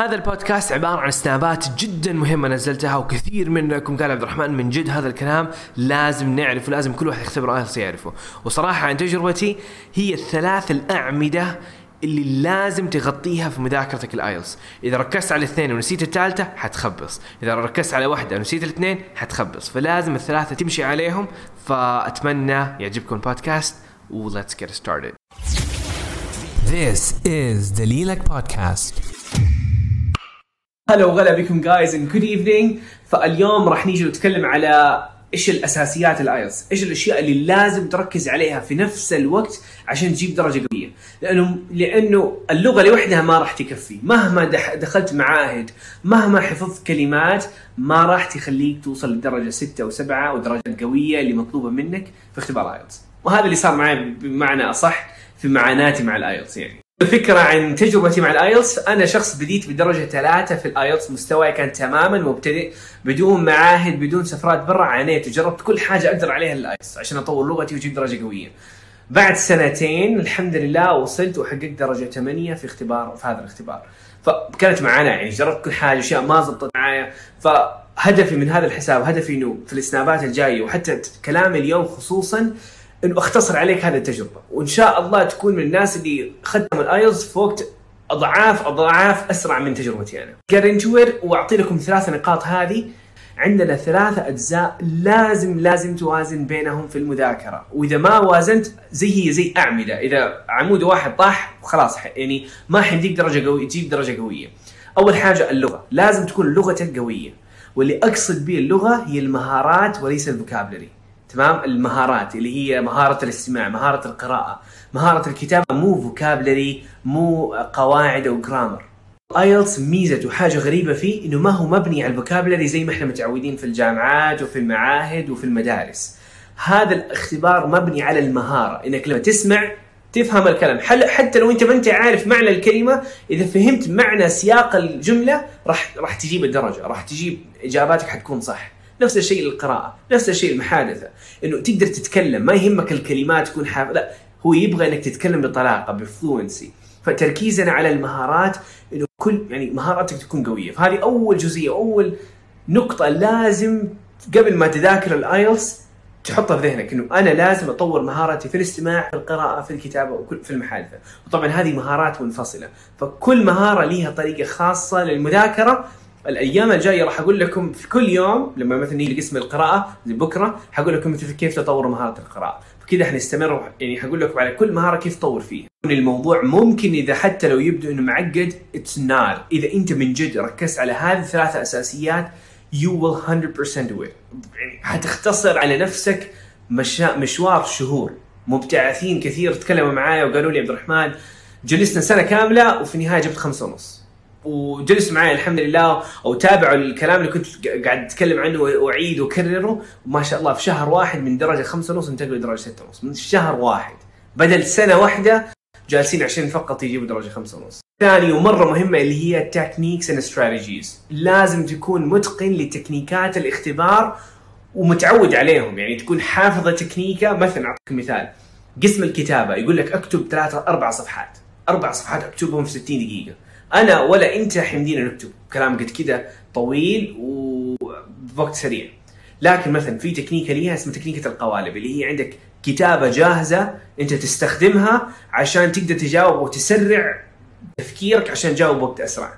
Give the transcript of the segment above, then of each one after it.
هذا البودكاست عبارة عن سنابات جدا مهمة نزلتها وكثير منكم قال عبد الرحمن من جد هذا الكلام لازم نعرفه لازم كل واحد يختبر IELTS يعرفه. وصراحة عن تجربتي هي الثلاث الأعمدة اللي لازم تغطيها في مذاكرتك ال IELTS. إذا ركزت على الاثنين ونسيت الثالثة حتخبص. إذا ركزت على واحدة ونسيت الاثنين حتخبص. فلازم الثلاثة تمشي عليهم. فأتمنى يعجبكم البودكاست و let's get started. This is the Lilac Podcast. هلا وغلا بكم guys and good evening فاليوم راح نيجي نتكلم على إيش الأساسيات ال IELTS إيش الأشياء اللي لازم تركز عليها في نفس الوقت عشان تجيب درجة قوية. لأنه لأنه اللغة لوحدها ما راح تكفي. مهما دخلت معاهد مهما حفظت كلمات ما راح تخليك توصل لدرجة 6 أو 7 ودرجه القويه اللي مطلوبة منك في اختبار IELTS وهذا اللي صار معي بمعنى أصح في معاناتي مع ال IELTS يعني. الفكرة عن تجربتي مع ال IELTS. أنا شخص بديت بدرجة ثلاثة في ال IELTS. مستواي كان تماما مبتدئ. بدون معاهد بدون سفرات برا عانيت وجربت كل حاجة أقدر عليها ال IELTS عشان أطور لغتي وأجيب درجة قوية. بعد سنتين الحمد لله وصلت وحققت درجة 8 في اختبار في هذا الاختبار. فكانت معاناة يعني جربت كل حاجة أشياء ما زبطت معايا. فهدفي من هذا الحساب هدفي إنه في السنابات الجاية وحتى كلامي اليوم خصوصا إنه أختصر عليك هذه التجربة. وإن شاء الله تكون من الناس اللي ختموا ال IELTS في وقت اضعاف أضعاف أسرع من تجربتي أنا. it وأعطي لكم ثلاث نقاط هذه. عندنا ثلاثة أجزاء لازم لازم توازن بينهم في المذاكرة. وإذا ما وازنت زي هي زي أعمدة. إذا عمود واحد طاح خلاص يعني ما حيديك درجة قوية تجيب درجة قوية. أول حاجة اللغة. لازم تكون لغتك قوية. واللي أقصد به اللغة هي المهارات وليس ال vocabulary. تمام؟ المهارات اللي هي مهارة الاستماع مهارة القراءة مهارة الكتابة مو vocabulary مو قواعد أو grammar IELTS ميزته حاجة غريبة فيه إنه ما هو مبني على ال vocabulary زي ما إحنا متعودين في الجامعات وفي المعاهد وفي المدارس. هذا الاختبار مبني على المهارة. إنك لما تسمع تفهم الكلام. حتى لو أنت ما أنت عارف معنى الكلمة إذا فهمت معنى سياق الجملة راح راح تجيب الدرجة راح تجيب إجاباتك حتكون صح. نفس الشيء للقراءة نفس الشيء المحادثه إنه تقدر تتكلم ما يهمك الكلمات تكون حافظ لا هو يبغى إنك تتكلم بطلاقة ب fluency فتركيزنا على المهارات إنه كل يعني مهاراتك تكون قوية. فهذه أول جزئية أول نقطة لازم قبل ما تذاكر ال IELTS تحطها في ذهنك. إنه أنا لازم أطور مهاراتي في الاستماع في القراءة في الكتابة وكل في المحادثة. وطبعا هذه مهارات منفصلة. فكل مهارة ليها طريقة خاصة للمذاكرة الأيام الجاية راح أقول لكم في كل يوم لما مثلا نيجي قسم القراءة زي بكرة حقول لكم مثل كيف تطوروا مهارة القراءة. فكذا حنستمر يعني حقول لكم على كل مهارة كيف تطور فيها. الموضوع ممكن إذا حتى لو يبدو إنه معقد اتس نار إذا أنت من جد ركزت على هذه الثلاثة أساسيات you will 100% do it يعني حتختصر على نفسك مشا... مشوار شهور. مبتعثين كثير تكلموا معايا وقالوا لي عبد الرحمن جلسنا سنة كاملة وفي النهاية جبت خمسة ونص. وجلسوا معي الحمد لله أو تابعوا الكلام اللي كنت قاعد أتكلم عنه وأعيد وأكرره. وما شاء الله في شهر واحد من درجة خمسة ونص انتقلوا لدرجه ستة ونص. من شهر واحد بدل سنة واحدة جالسين عشان فقط يجيبوا درجة خمسة ونص. ثاني ومرة مهمة اللي هي techniques and strategies لازم تكون متقن ل techniques ات الاختبار ومتعود عليهم. يعني تكون حافظة تكنيكة. مثلا أعطيك مثال. قسم الكتابة. يقول لك اكتب ثلاثة أربع صفحات. أربع صفحات أكتبهم في 60 دقيقة. أنا ولا أنت حمدينا نكتب. كلام قد كده طويل وبوقت سريع. لكن مثلا في تكنيكة ليها اسمها تكنيكة القوالب اللي هي عندك كتابة جاهزة أنت تستخدمها عشان تقدر تجاوب وتسرع تفكيرك عشان تجاوب وقت أسرع.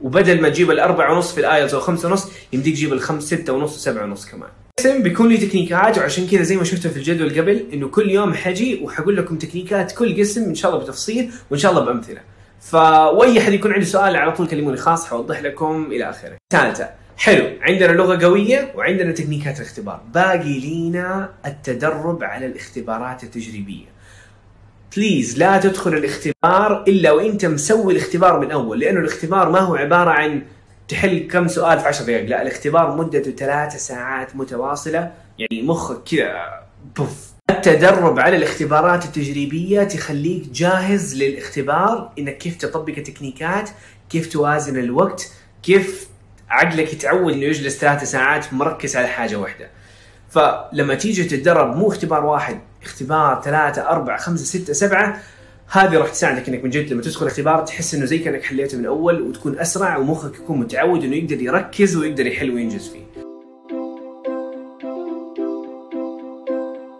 وبدل ما تجيب الأربعة ونص في ال IELTS أو خمسة ونص يمديك تجيب الخمس ستة ونص وسبعة ونص كمان. قسم بيكون لي techniques ات وعشان كذا زي ما شفتوا في الجدول قبل إنه كل يوم حجي وحقول لكم techniques ات كل قسم إن شاء الله بتفصيل وإن شاء الله بأمثلة. ف واي أحد يكون عنده سؤال على طول كلموني. خاص حوضح لكم إلى آخره. ثالثة حلو. عندنا لغة قوية وعندنا techniques ات الاختبار. باقي لينا التدرب على الاختبارات التجريبية. please لا تدخل الاختبار إلا وإنت مسوي الاختبار من أول لأنه الاختبار ما هو عبارة عن تحل كم سؤال في 10 دقائق. لا الاختبار مدته ثلاثة ساعات متواصلة. يعني مخك كذا بوف التدرب على الاختبارات التجريبية تخليك جاهز للاختبار إنك كيف تطبق التكنيكات كيف توازن الوقت كيف عقلك يتعود إنه يجلس ثلاثة ساعات مركز على حاجة واحدة فلما تيجي تتدرب مو اختبار واحد اختبار ثلاثة أربعة خمسة ستة سبعة هذه راح تساعدك إنك من جد لما تدخل اختبار تحس إنه زي كأنك حليته من أول وتكون أسرع ومخك يكون متعود إنه يقدر يركز ويقدر يحل وينجز فيه.